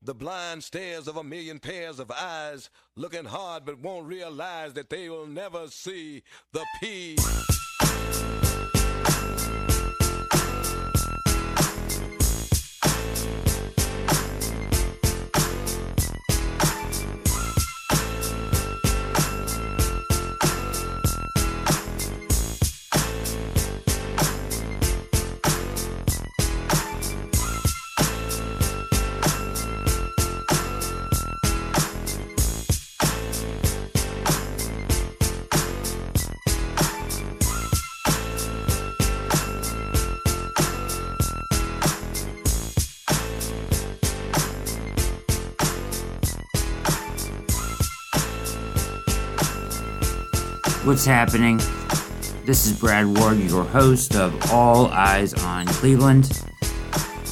The blind stares of a million pairs of eyes, looking hard but won't realize that they will never see the P. What's happening? This is Brad Ward, your host of All Eyes on Cleveland,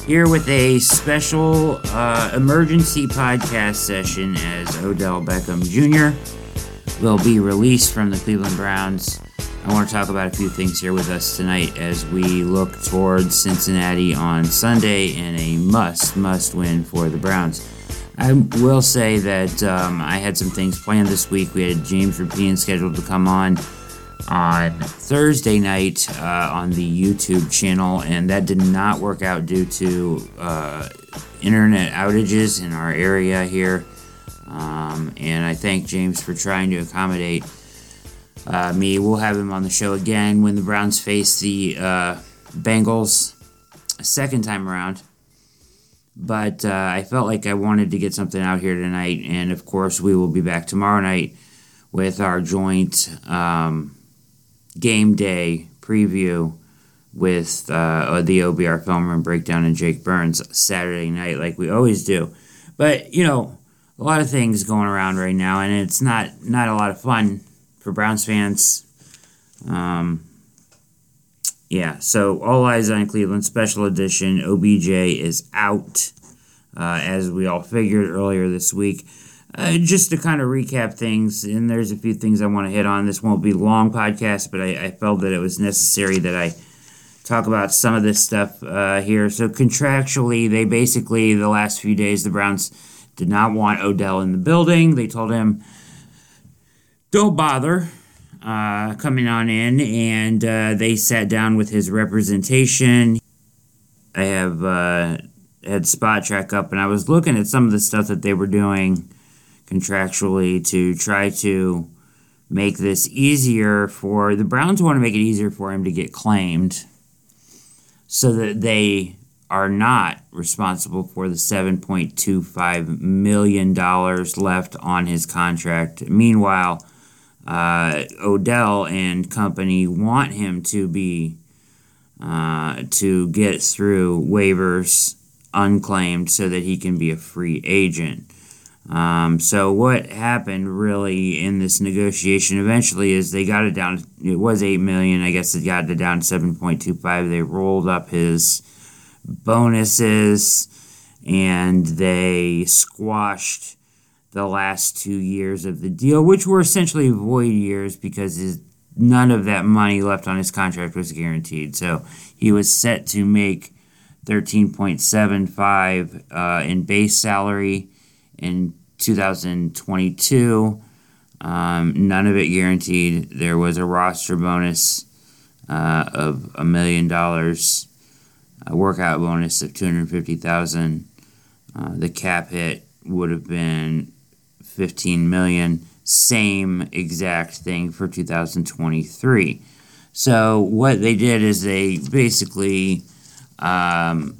here with a special uh, emergency podcast session as Odell Beckham Jr. will be released from the Cleveland Browns. I want to talk about a few things here with us tonight as we look towards Cincinnati on Sunday in a must, must win for the Browns. I will say that um, I had some things planned this week. We had James Rapien scheduled to come on on Thursday night uh, on the YouTube channel, and that did not work out due to uh, internet outages in our area here. Um, and I thank James for trying to accommodate uh, me. We'll have him on the show again when the Browns face the uh, Bengals a second time around but uh, I felt like I wanted to get something out here tonight, and of course, we will be back tomorrow night with our joint um, game day preview with uh, the OBR film room breakdown and Jake Burns Saturday night, like we always do. But you know, a lot of things going around right now, and it's not not a lot of fun for Browns fans. Um, yeah, so all eyes on Cleveland special edition. OBJ is out, uh, as we all figured earlier this week. Uh, just to kind of recap things, and there's a few things I want to hit on. This won't be long podcast, but I, I, felt that it was necessary that I talk about some of this stuff uh, here. So contractually, they basically the last few days the Browns did not want Odell in the building. They told him, "Don't bother." Uh, coming on in, and uh, they sat down with his representation. I have uh, had Spotrac up, and I was looking at some of the stuff that they were doing contractually to try to make this easier for the Browns. Want to make it easier for him to get claimed, so that they are not responsible for the $7.25 million left on his contract. Meanwhile, uh, Odell and company want him to be uh, to get through waivers unclaimed so that he can be a free agent. Um, so what happened really in this negotiation eventually is they got it down. It was eight million. I guess they got it down seven point two five. They rolled up his bonuses and they squashed the last two years of the deal, which were essentially void years because his, none of that money left on his contract was guaranteed. So he was set to make 13.75 uh, in base salary in 2022. Um, none of it guaranteed. There was a roster bonus uh, of a million dollars, a workout bonus of 250,000. Uh, the cap hit would have been 15 million same exact thing for 2023 so what they did is they basically um,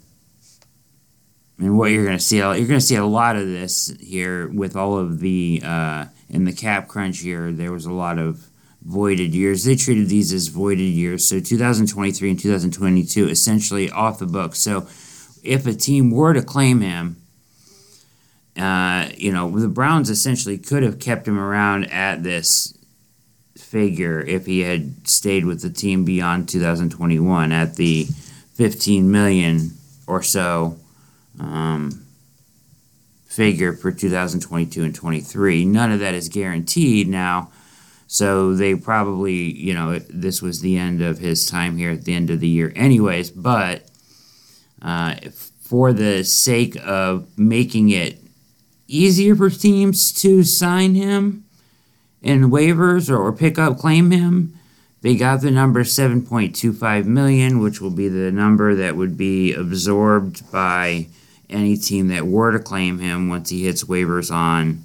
and what you're going to see you're going to see a lot of this here with all of the uh, in the cap crunch year there was a lot of voided years. They treated these as voided years. So 2023 and 2022 essentially off the book so if a team were to claim him uh, you know, the Browns essentially could have kept him around at this figure if he had stayed with the team beyond 2021 at the 15 million or so um, figure for 2022 and 23. None of that is guaranteed now. So they probably, you know, this was the end of his time here at the end of the year, anyways. But uh, for the sake of making it easier for teams to sign him in waivers or, or pick up claim him. They got the number 7.25 million, which will be the number that would be absorbed by any team that were to claim him once he hits waivers on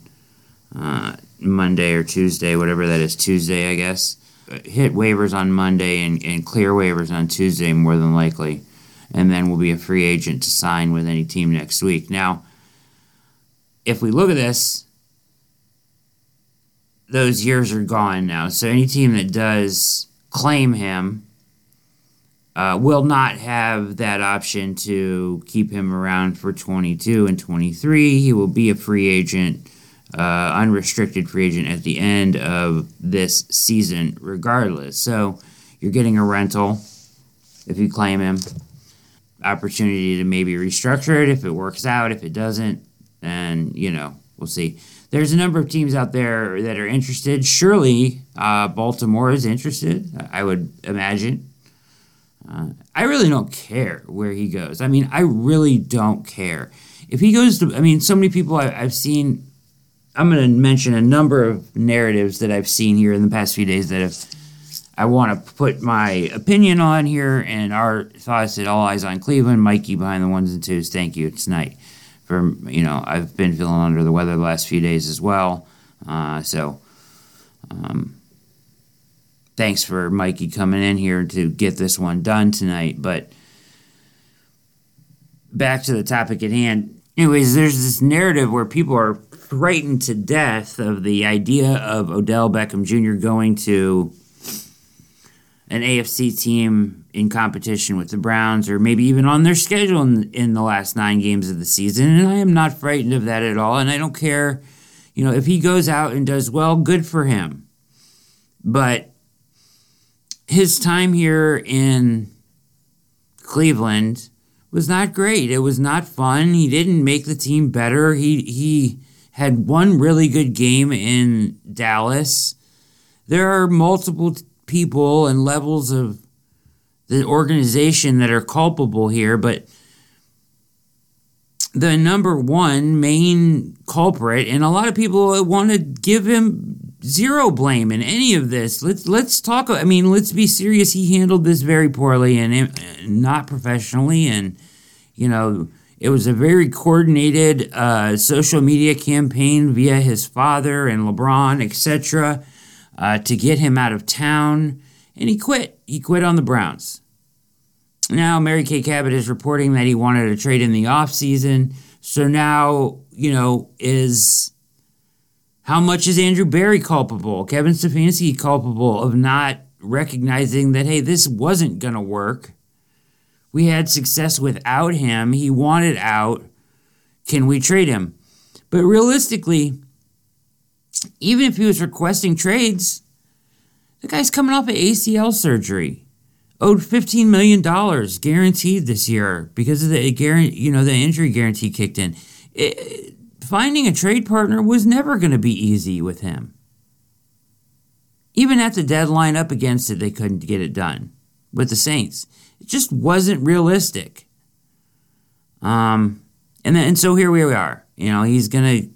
uh, Monday or Tuesday, whatever that is, Tuesday, I guess. Hit waivers on Monday and, and clear waivers on Tuesday, more than likely. And then will be a free agent to sign with any team next week. Now, if we look at this, those years are gone now. So any team that does claim him uh, will not have that option to keep him around for 22 and 23. He will be a free agent, uh, unrestricted free agent at the end of this season, regardless. So you're getting a rental if you claim him. Opportunity to maybe restructure it if it works out. If it doesn't, then, you know, we'll see. There's a number of teams out there that are interested. Surely uh, Baltimore is interested, I would imagine. Uh, I really don't care where he goes. I mean, I really don't care. If he goes to, I mean, so many people I, have seen, I'm going to mention a number of narratives that I've seen here in the past few days that have, I want to put my opinion on here and our thoughts at All Eyes on Cleveland. Mikey behind the ones and twos. Thank you tonight. For, you know, I've been feeling under the weather the last few days as well. Uh, so, um, thanks for Mikey coming in here to get this one done tonight. But back to the topic at hand. Anyways, there's this narrative where people are frightened to death of the idea of Odell Beckham Jr. going to an AFC team in competition with the Browns, or maybe even on their schedule in, in the last nine games of the season. And I am not frightened of that at all. And I don't care, you know, if he goes out and does well, good for him. But his time here in Cleveland was not great. It was not fun. He didn't make the team better. He he had one really good game in Dallas. There are multiple people and levels of the organization that are culpable here, but the number one main culprit, and a lot of people want to give him zero blame in any of this. Let's let's talk. I mean, let's be serious. He handled this very poorly and not professionally, and you know it was a very coordinated uh, social media campaign via his father and LeBron, etc., uh, to get him out of town, and he quit. He quit on the Browns. Now, Mary Kay Cabot is reporting that he wanted to trade in the offseason. So now, you know, is how much is Andrew Berry culpable? Kevin Stefanski culpable of not recognizing that, hey, this wasn't going to work? We had success without him. He wanted out. Can we trade him? But realistically, even if he was requesting trades, the guy's coming off of ACL surgery, owed $15 million guaranteed this year because of the guarantee, you know, the injury guarantee kicked in. It, finding a trade partner was never going to be easy with him. Even at the deadline up against it, they couldn't get it done with the Saints. It just wasn't realistic. Um, and then and so here we are. You know, he's going to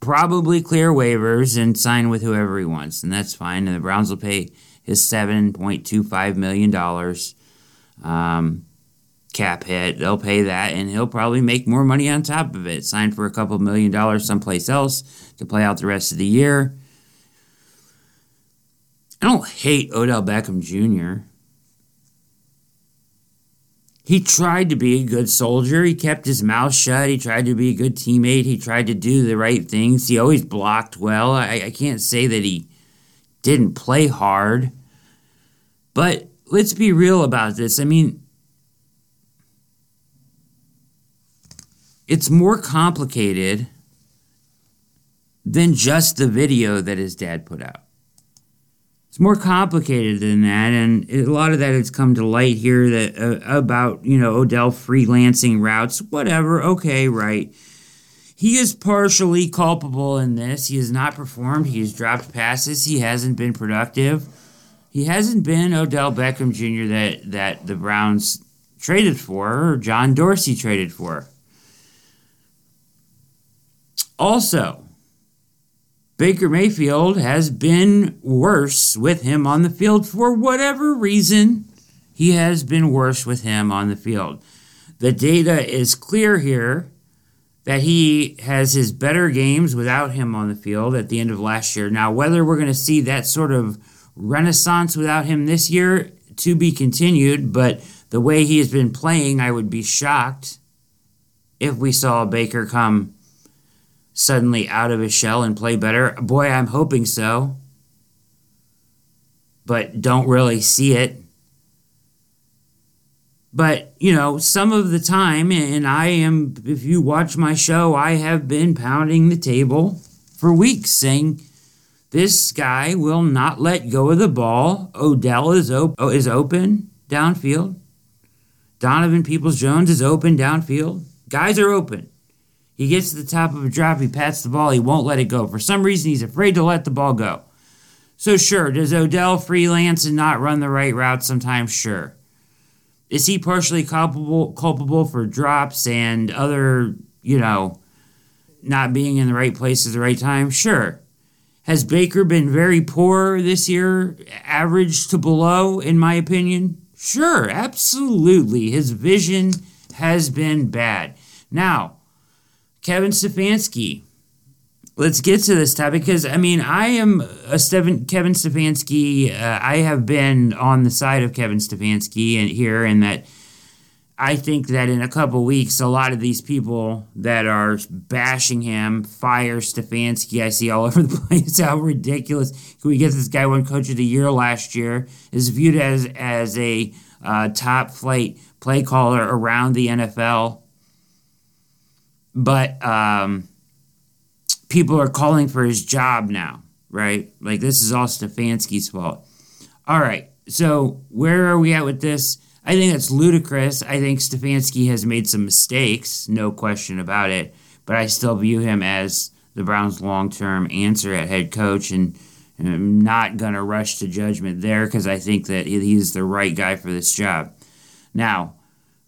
probably clear waivers and sign with whoever he wants, and that's fine. And the Browns will pay two five million dollars. Um, cap hit. They'll pay that, and he'll probably make more money on top of it. Sign for a couple million dollars someplace else to play out the rest of the year. I don't hate Odell Beckham Jr. He tried to be a good soldier. He kept his mouth shut. He tried to be a good teammate. He tried to do the right things. He always blocked well. I, I can't say that he didn't play hard. But let's be real about this. I mean, it's more complicated than just the video that his dad put out. It's more complicated than that, and a lot of that has come to light here that uh, about you know Odell freelancing routes, whatever. Okay, right. He is partially culpable in this. He has not performed. He has dropped passes. He hasn't been productive. He hasn't been Odell Beckham Jr. that that the Browns traded for, or John Dorsey traded for. Also, Baker Mayfield has been worse with him on the field for whatever reason. He has been worse with him on the field. The data is clear here that he has his better games without him on the field at the end of last year. Now, whether we're going to see that sort of renaissance without him this year to be continued, but the way he has been playing, I would be shocked if we saw Baker come suddenly out of his shell and play better. Boy, I'm hoping so, but don't really see it. But, you know, some of the time, and I am, if you watch my show, I have been pounding the table for weeks saying this guy will not let go of the ball. Odell is, op- oh, is open downfield. Donovan Peoples Jones is open downfield. Guys are open. He gets to the top of a drop, he pats the ball, he won't let it go. For some reason, he's afraid to let the ball go. So, sure, does Odell freelance and not run the right route sometimes? Sure. Is he partially culpable culpable for drops and other, you know, not being in the right place at the right time? Sure. Has Baker been very poor this year, average to below, in my opinion? Sure, absolutely. His vision has been bad. Now, Kevin Stefanski. Let's get to this topic because I mean I am a Steven, Kevin Stefanski. Uh, I have been on the side of Kevin Stefanski and here, and that I think that in a couple weeks, a lot of these people that are bashing him, fire Stefanski, I see all over the place. How ridiculous! Can we get this guy won coach of the year last year? Is viewed as as a uh, top flight play caller around the NFL but um, people are calling for his job now, right? Like this is all Stefanski's fault. All right, so where are we at with this? I think that's ludicrous. I think Stefanski has made some mistakes, no question about it. But I still view him as the Browns' long-term answer at head coach, and, and I'm not gonna rush to judgment there because I think that he's the right guy for this job. Now,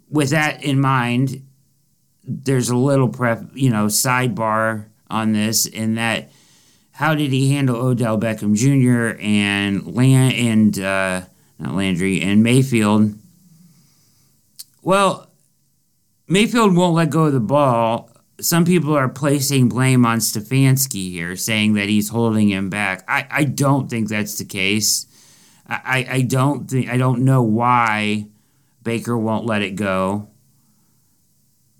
with that in mind, there's a little prep, you know, sidebar on this in that how did he handle Odell Beckham Jr. and Land and uh, not Landry and Mayfield? Well, Mayfield won't let go of the ball. Some people are placing blame on Stefanski here, saying that he's holding him back. I, I don't think that's the case. I, I don't think I don't know why Baker won't let it go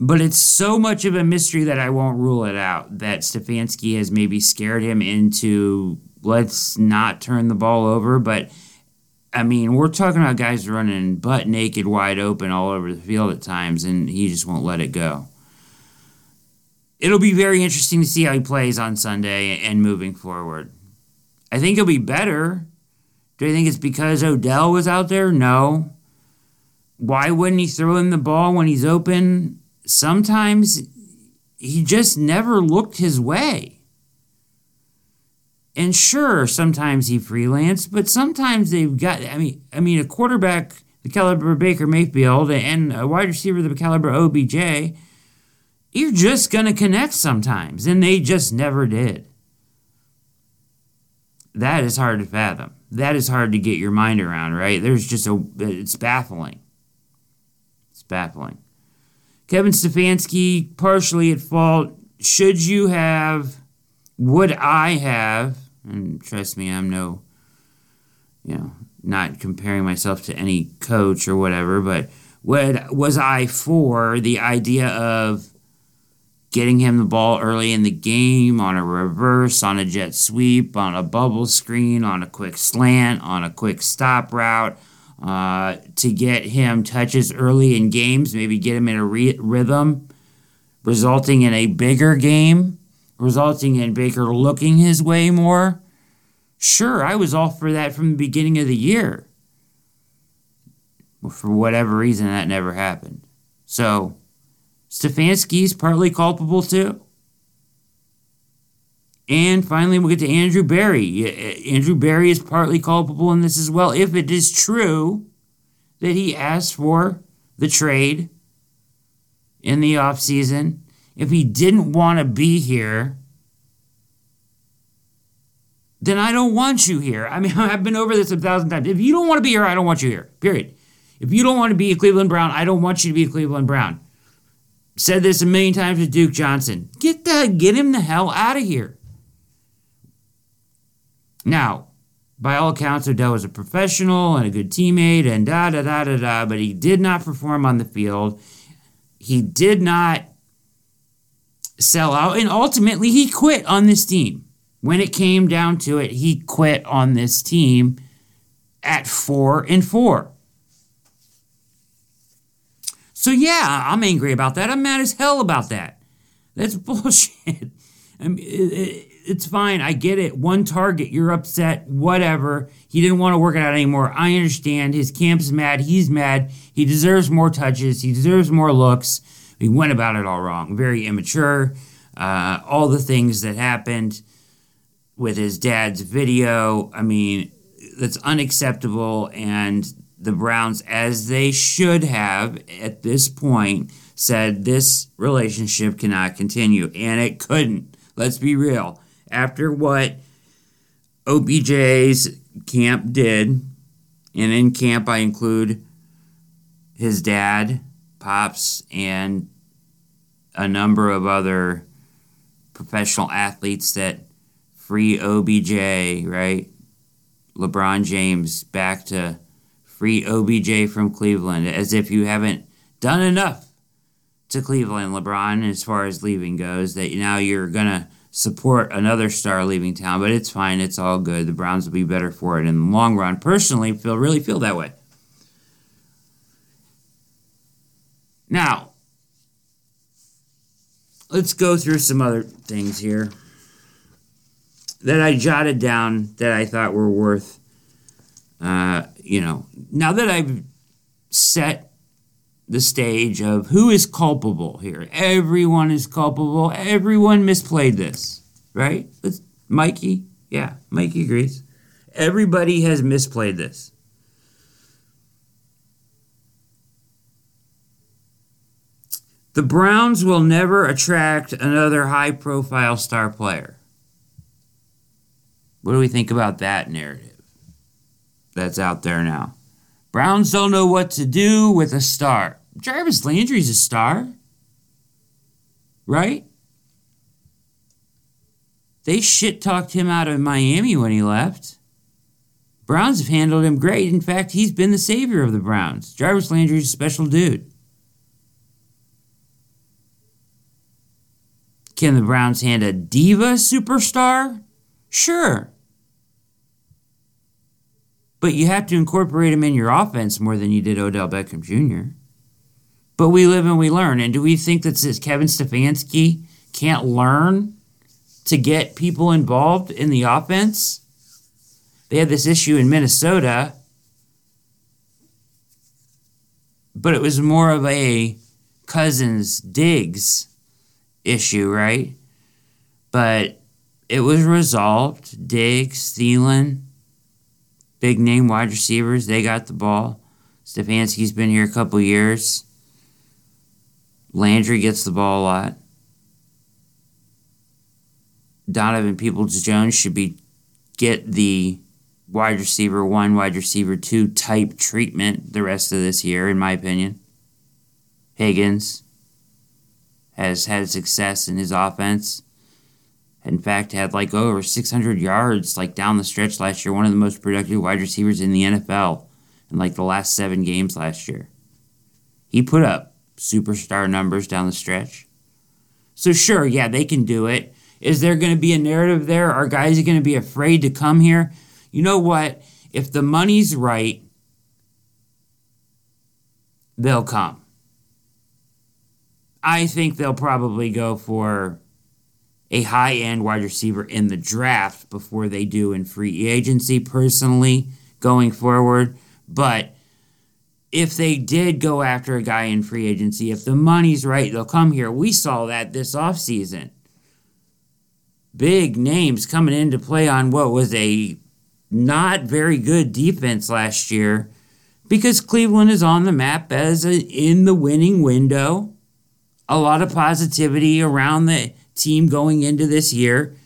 but it's so much of a mystery that I won't rule it out that Stefanski has maybe scared him into let's not turn the ball over. But I mean, we're talking about guys running butt naked, wide open all over the field at times, and he just won't let it go. It'll be very interesting to see how he plays on Sunday and moving forward. I think he'll be better. Do I think it's because Odell was out there? No. Why wouldn't he throw him the ball when he's open? sometimes he just never looked his way. And sure, sometimes he freelanced, but sometimes they've got I mean I mean a quarterback the caliber of Baker Mayfield and a wide receiver the caliber of OBJ, you're just gonna connect sometimes, and they just never did. That is hard to fathom. That is hard to get your mind around, right? There's just a it's baffling. It's baffling. Kevin Stefanski partially at fault. Should you have, would I have, and trust me, I'm no, you know, not comparing myself to any coach or whatever, but would, was I for the idea of getting him the ball early in the game on a reverse, on a jet sweep, on a bubble screen, on a quick slant, on a quick stop route? uh, to get him touches early in games, maybe get him in a re- rhythm, resulting in a bigger game, resulting in Baker looking his way more. Sure, I was all for that from the beginning of the year. For whatever reason, that never happened. So, Stefanski's partly culpable too. And finally, we'll get to Andrew Berry. Andrew Berry is partly culpable in this as well, if it is true that he asked for the trade in the offseason, if he didn't want to be here, then I don't want you here. I mean, I've been over this a thousand times. If you don't want to be here, I don't want you here. Period. If you don't want to be a Cleveland Brown, I don't want you to be a Cleveland Brown. Said this a million times to Duke Johnson. Get the get him the hell out of here. Now, by all accounts, Odell was a professional and a good teammate and da da da da da, but he did not perform on the field. He did not sell out, and ultimately he quit on this team. When it came down to it, he quit on this team at four and four. So yeah, I'm angry about that. I'm mad as hell about that. That's bullshit. I mean, it, it, it's fine. I get it. One target, you're upset, whatever. He didn't want to work it out anymore. I understand. His camp's mad. He's mad. He deserves more touches. He deserves more looks. He went about it all wrong. Very immature. Uh, all the things that happened with his dad's video. I mean, that's unacceptable. And the Browns, as they should have at this point, said this relationship cannot continue. And it couldn't. Let's be real. After what OBJ's camp did, and in camp I include his dad, Pops, and a number of other professional athletes that free OBJ, right? LeBron James back to free OBJ from Cleveland, as if you haven't done enough to Cleveland, LeBron, as far as leaving goes, that now you're going to support another star leaving town, but it's fine. It's all good. The Browns will be better for it in the long run. Personally, feel really feel that way. Now, let's go through some other things here that I jotted down that I thought were worth, uh, you know, now that I've set the stage of who is culpable here, everyone is culpable. Everyone misplayed this, right? Let's, Mikey, yeah, Mikey agrees. Everybody has misplayed this. The Browns will never attract another high profile star player. What do we think about that narrative that's out there now? Browns don't know what to do with a star. Jarvis Landry's a star, right? They shit talked him out of Miami when he left. Browns have handled him great. In fact, he's been the savior of the Browns. Jarvis Landry's a special dude. Can the Browns hand a diva superstar? Sure. But you have to incorporate him in your offense more than you did Odell Beckham Jr. But we live and we learn. And do we think that this Kevin Stefanski can't learn to get people involved in the offense? They had this issue in Minnesota, but it was more of a Cousins Diggs issue, right? But it was resolved. Diggs, Thielen, big name wide receivers. They got the ball. Stefanski's been here a couple years. Landry gets the ball a lot. Donovan Peoples Jones should be get the wide receiver one, wide receiver two type treatment the rest of this year, in my opinion. Higgins has had success in his offense in fact, had like over 600 yards like down the stretch last year. One of the most productive wide receivers in the NFL in like the last seven games last year. He put up superstar numbers down the stretch. So sure, yeah, they can do it. Is there going to be a narrative there? Are guys going to be afraid to come here? You know what? If the money's right, they'll come. I think they'll probably go for a high end wide receiver in the draft before they do in free agency, personally, going forward. But if they did go after a guy in free agency, if the money's right, they'll come here. We saw that this offseason. Big names coming in to play on what was a not very good defense last year. because Cleveland is on the map as a, in the winning window. A lot of positivity around the team going into this year.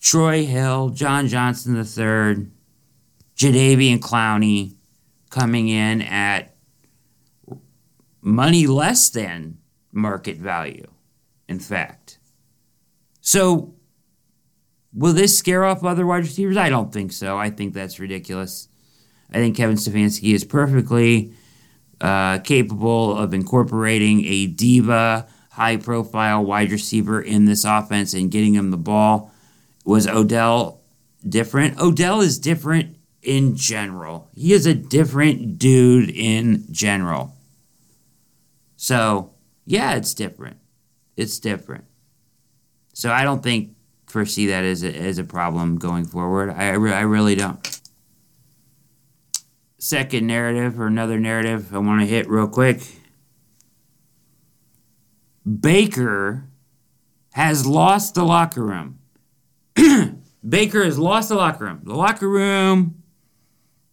Troy Hill, John Johnson III, Jadeveon Clowney coming in at money less than market value, in fact. So, will this scare off other wide receivers? I don't think so. I think that's ridiculous. I think Kevin Stefanski is perfectly uh, capable of incorporating a diva, high profile wide receiver in this offense and getting him the ball. Was Odell different? Odell is different in general. He is a different dude in general. So, yeah, it's different. It's different. So I don't think foresee that as a, as a problem going forward. I, I, I really don't. Second narrative or another narrative I want to hit real quick. Baker has lost the locker room. Baker has lost the locker room. The locker room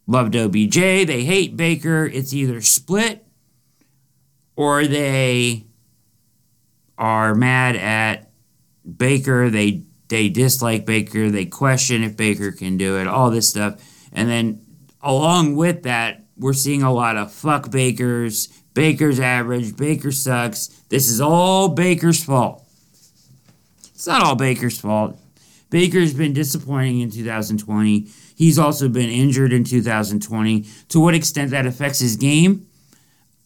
loved OBJ. They hate Baker. It's either split or they are mad at Baker. They they dislike Baker. They question if Baker can do it. All this stuff, and then along with that, we're seeing a lot of fuck Bakers. Baker's average. Baker sucks. This is all Baker's fault. It's not all Baker's fault. Baker's been disappointing in 2020. He's also been injured in 2020. To what extent that affects his game?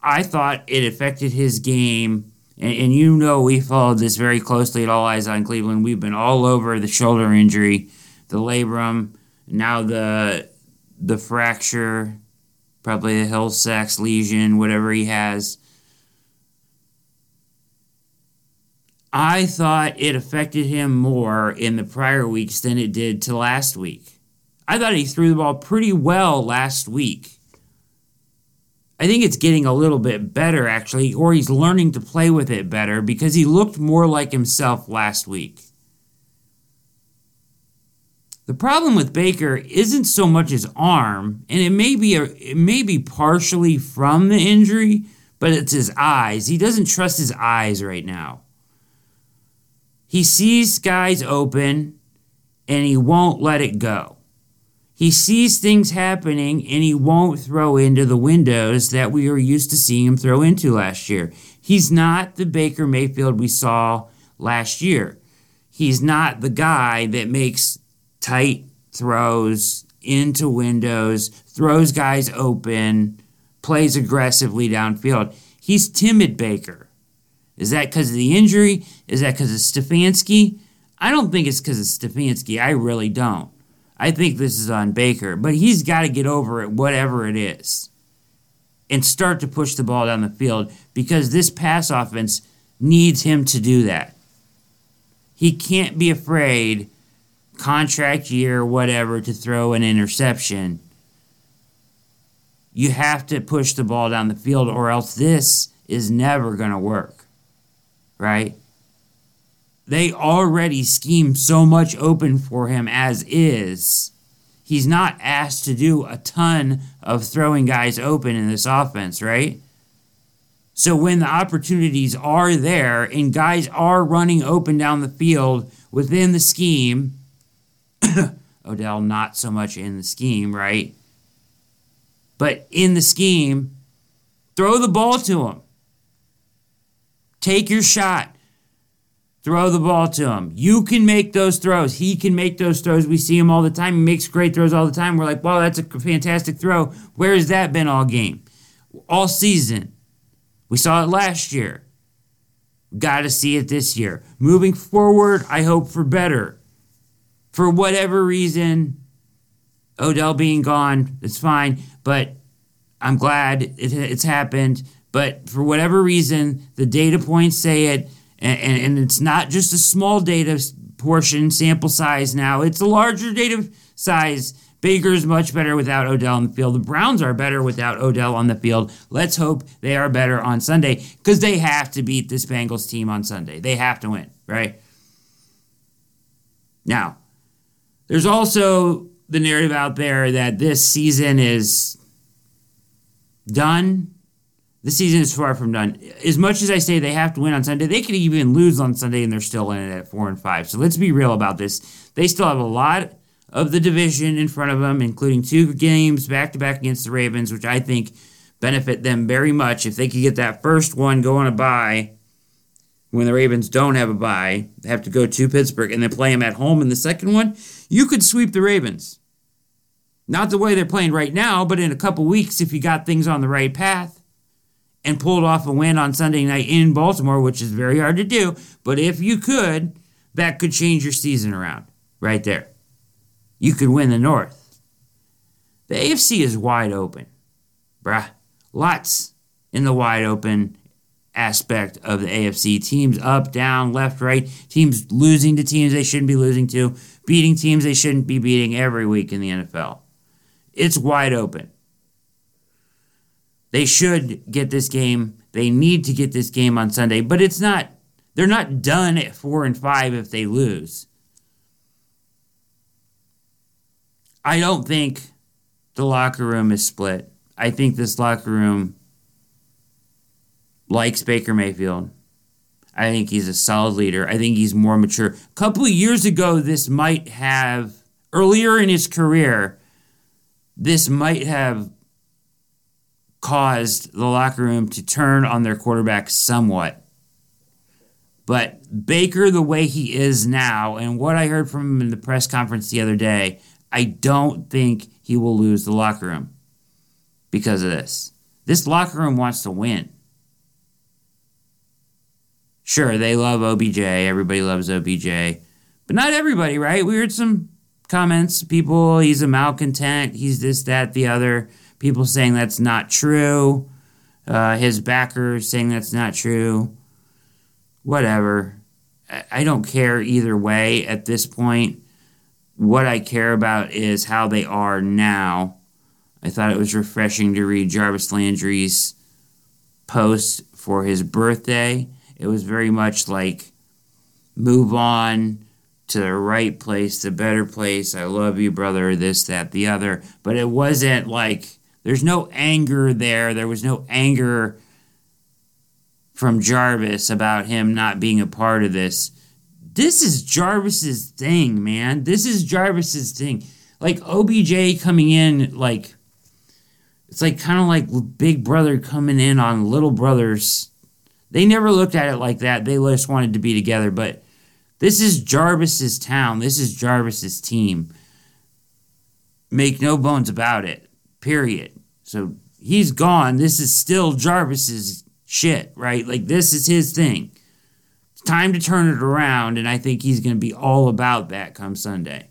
I thought it affected his game. And, and you know, we followed this very closely at All Eyes on Cleveland. We've been all over the shoulder injury, the labrum, now the the fracture, probably a Hill Sachs lesion, whatever he has. I thought it affected him more in the prior weeks than it did to last week. I thought he threw the ball pretty well last week. I think it's getting a little bit better, actually, or he's learning to play with it better because he looked more like himself last week. The problem with Baker isn't so much his arm, and it may be a, it may be partially from the injury, but it's his eyes. He doesn't trust his eyes right now. He sees guys open and he won't let it go. He sees things happening and he won't throw into the windows that we were used to seeing him throw into last year. He's not the Baker Mayfield we saw last year. He's not the guy that makes tight throws into windows, throws guys open, plays aggressively downfield. He's timid Baker. Is that because of the injury? Is that because of Stefanski? I don't think it's because of Stefanski. I really don't. I think this is on Baker, but he's got to get over it, whatever it is, and start to push the ball down the field because this pass offense needs him to do that. He can't be afraid, contract year, whatever, to throw an interception. You have to push the ball down the field, or else this is never going to work. Right? They already scheme so much open for him as is. He's not asked to do a ton of throwing guys open in this offense, right? So when the opportunities are there and guys are running open down the field within the scheme, Odell not so much in the scheme, right? But in the scheme, throw the ball to him. Take your shot. Throw the ball to him. You can make those throws. He can make those throws. We see him all the time. He makes great throws all the time. We're like, wow, that's a fantastic throw. Where has that been all game? All season. We saw it last year. Got to see it this year. Moving forward, I hope for better. For whatever reason, Odell being gone, it's fine. But I'm glad it, it's happened. But for whatever reason, the data points say it and, and, and it's not just a small data portion sample size now, it's a larger data size. Baker's much better without Odell on the field. The Browns are better without Odell on the field. Let's hope they are better on Sunday because they have to beat this Bengals team on Sunday. They have to win, right? Now, there's also the narrative out there that this season is done. The season is far from done. As much as I say they have to win on Sunday, they could even lose on Sunday and they're still in it at four and five. So let's be real about this. They still have a lot of the division in front of them, including two games back to back against the Ravens, which I think benefit them very much. If they could get that first one, go on a bye when the Ravens don't have a bye, they have to go to Pittsburgh and then play them at home in the second one, you could sweep the Ravens. Not the way they're playing right now, but in a couple weeks, if you got things on the right path and pulled off a win on Sunday night in Baltimore, which is very hard to do, but if you could, that could change your season around right there. You could win the North. The AFC is wide open, bruh. Lots in the wide open aspect of the AFC. Teams up, down, left, right. Teams losing to teams they shouldn't be losing to, beating teams they shouldn't be beating every week in the NFL. It's wide open. They should get this game. They need to get this game on Sunday, but it's not. They're not done at four and five if they lose. I don't think the locker room is split. I think this locker room likes Baker Mayfield. I think he's a solid leader. I think he's more mature. A couple of years ago, this might have, earlier in his career, this might have caused the locker room to turn on their quarterback somewhat. But Baker, the way he is now, and what I heard from him in the press conference the other day, I don't think he will lose the locker room because of this. This locker room wants to win. Sure, they love OBJ. Everybody loves OBJ. But not everybody, right? We heard some comments. People, he's a malcontent. He's this, that, the other. People saying that's not true. Uh, his backers saying that's not true. Whatever. I don't care either way at this point. What I care about is how they are now. I thought it was refreshing to read Jarvis Landry's post for his birthday it was very much like move on to the right place, the better place. I love you, brother, this, that, the other. But it wasn't like there's no anger there. There was no anger from Jarvis about him not being a part of this. This is Jarvis's thing, man. This is Jarvis's thing. Like OBJ coming in, like it's like kind of like Big Brother coming in on Little Brother's they never looked at it like that. They just wanted to be together. But this is Jarvis's town. This is Jarvis's team. Make no bones about it. Period. So he's gone. This is still Jarvis's shit, right? Like this is his thing. It's time to turn it around, and I think he's going to be all about that come Sunday.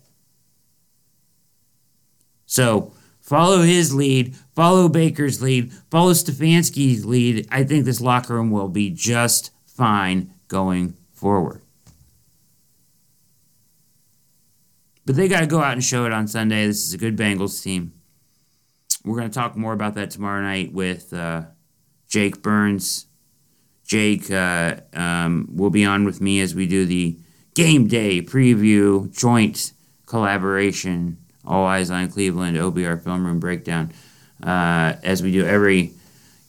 So follow his lead, follow Baker's lead, follow Stefanski's lead. I think this locker room will be just fine going forward. But they got to go out and show it on Sunday. This is a good Bengals team. We're going to talk more about that tomorrow night with uh, Jake Burns. Jake uh, um, will be on with me as we do the game day preview joint collaboration all Eyes on Cleveland OBR Film Room Breakdown, uh, as we do every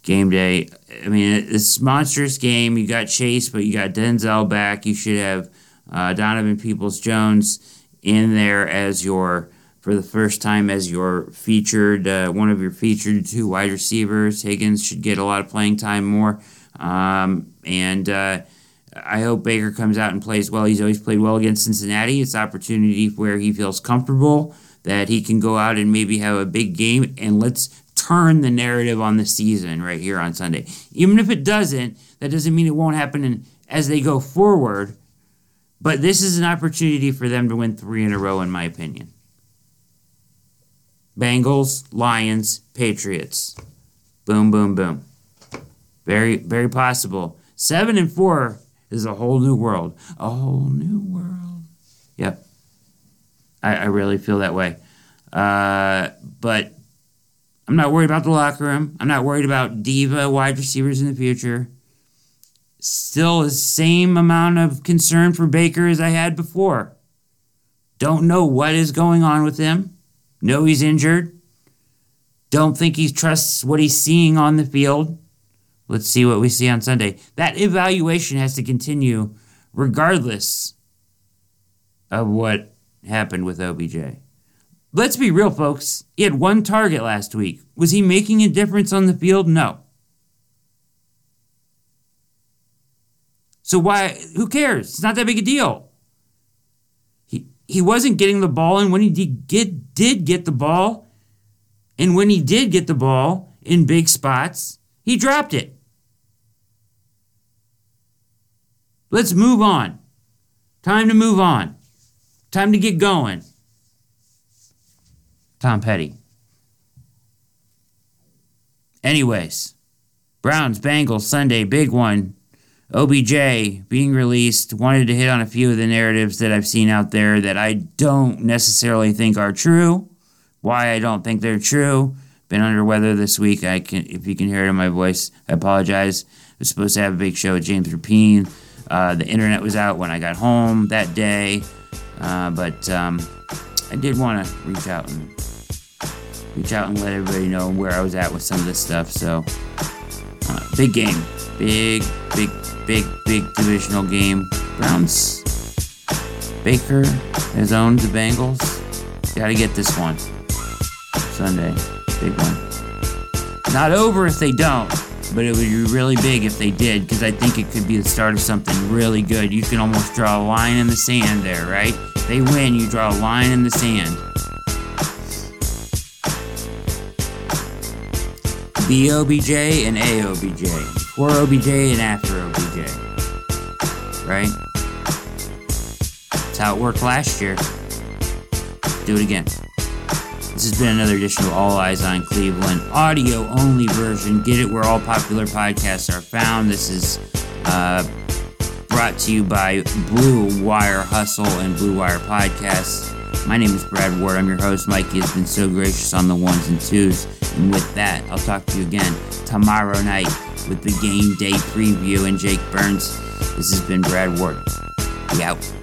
game day. I mean, it's monstrous game. You got Chase, but you got Denzel back. You should have uh, Donovan Peoples Jones in there as your for the first time as your featured uh, one of your featured two wide receivers. Higgins should get a lot of playing time more, um, and uh, I hope Baker comes out and plays well. He's always played well against Cincinnati. It's opportunity where he feels comfortable that he can go out and maybe have a big game and let's turn the narrative on the season right here on Sunday. Even if it doesn't, that doesn't mean it won't happen in, as they go forward. But this is an opportunity for them to win three in a row, in my opinion. Bengals, Lions, Patriots. Boom, boom, boom. Very, very possible. Seven and four is a whole new world. A whole new world. Yep. I, I really feel that way. Uh, but I'm not worried about the locker room. I'm not worried about diva wide receivers in the future. Still the same amount of concern for Baker as I had before. Don't know what is going on with him. Know he's injured. don't think he trusts what he's seeing on the field. Let's see what we see on Sunday. That evaluation has to continue regardless of what happened with OBJ. Let's be real, folks. He had one target last week. Was he making a difference on the field? No. So why who cares? It's not that big a deal. He he wasn't getting the ball and when he did get did get the ball and when he did get the ball in big spots, he dropped it. Let's move on. Time to move on. Time to get going. Tom Petty. Anyways, Browns, Bengals, Sunday, big one. OBJ being released. Wanted to hit on a few of the narratives that I've seen out there that I don't necessarily think are true. Why I don't think they're true. Been under weather this week. I can, if you can hear it in my voice, I apologize. I was supposed to have a big show with James Rapien. Uh, the internet was out when I got home that day, uh, but um, I did want to reach out and reach out and let everybody know where I was at with some of this stuff. So, uh, big game, big, big, big, big divisional game. Browns. Baker has owned the Bengals. Got to get this one Sunday, big one. Not over if they don't, but it would be really big if they did because I think it could be the start of something really good. You can almost draw a line in the sand there, right? They win, you draw a line in the sand. BOBJ and AOBJ. Before OBJ and after OBJ. Right? That's how it worked last year. Do it again. This has been another edition of All Eyes on Cleveland, audio only version. Get it where all popular podcasts are found. This is uh, brought to you by Blue Wire Hustle and Blue Wire Podcasts. My name is Brad Ward. I'm your host. Mikey has been so gracious on the ones and twos. And with that, I'll talk to you again tomorrow night with the game day preview and Jake Burns. This has been Brad Ward. Be out.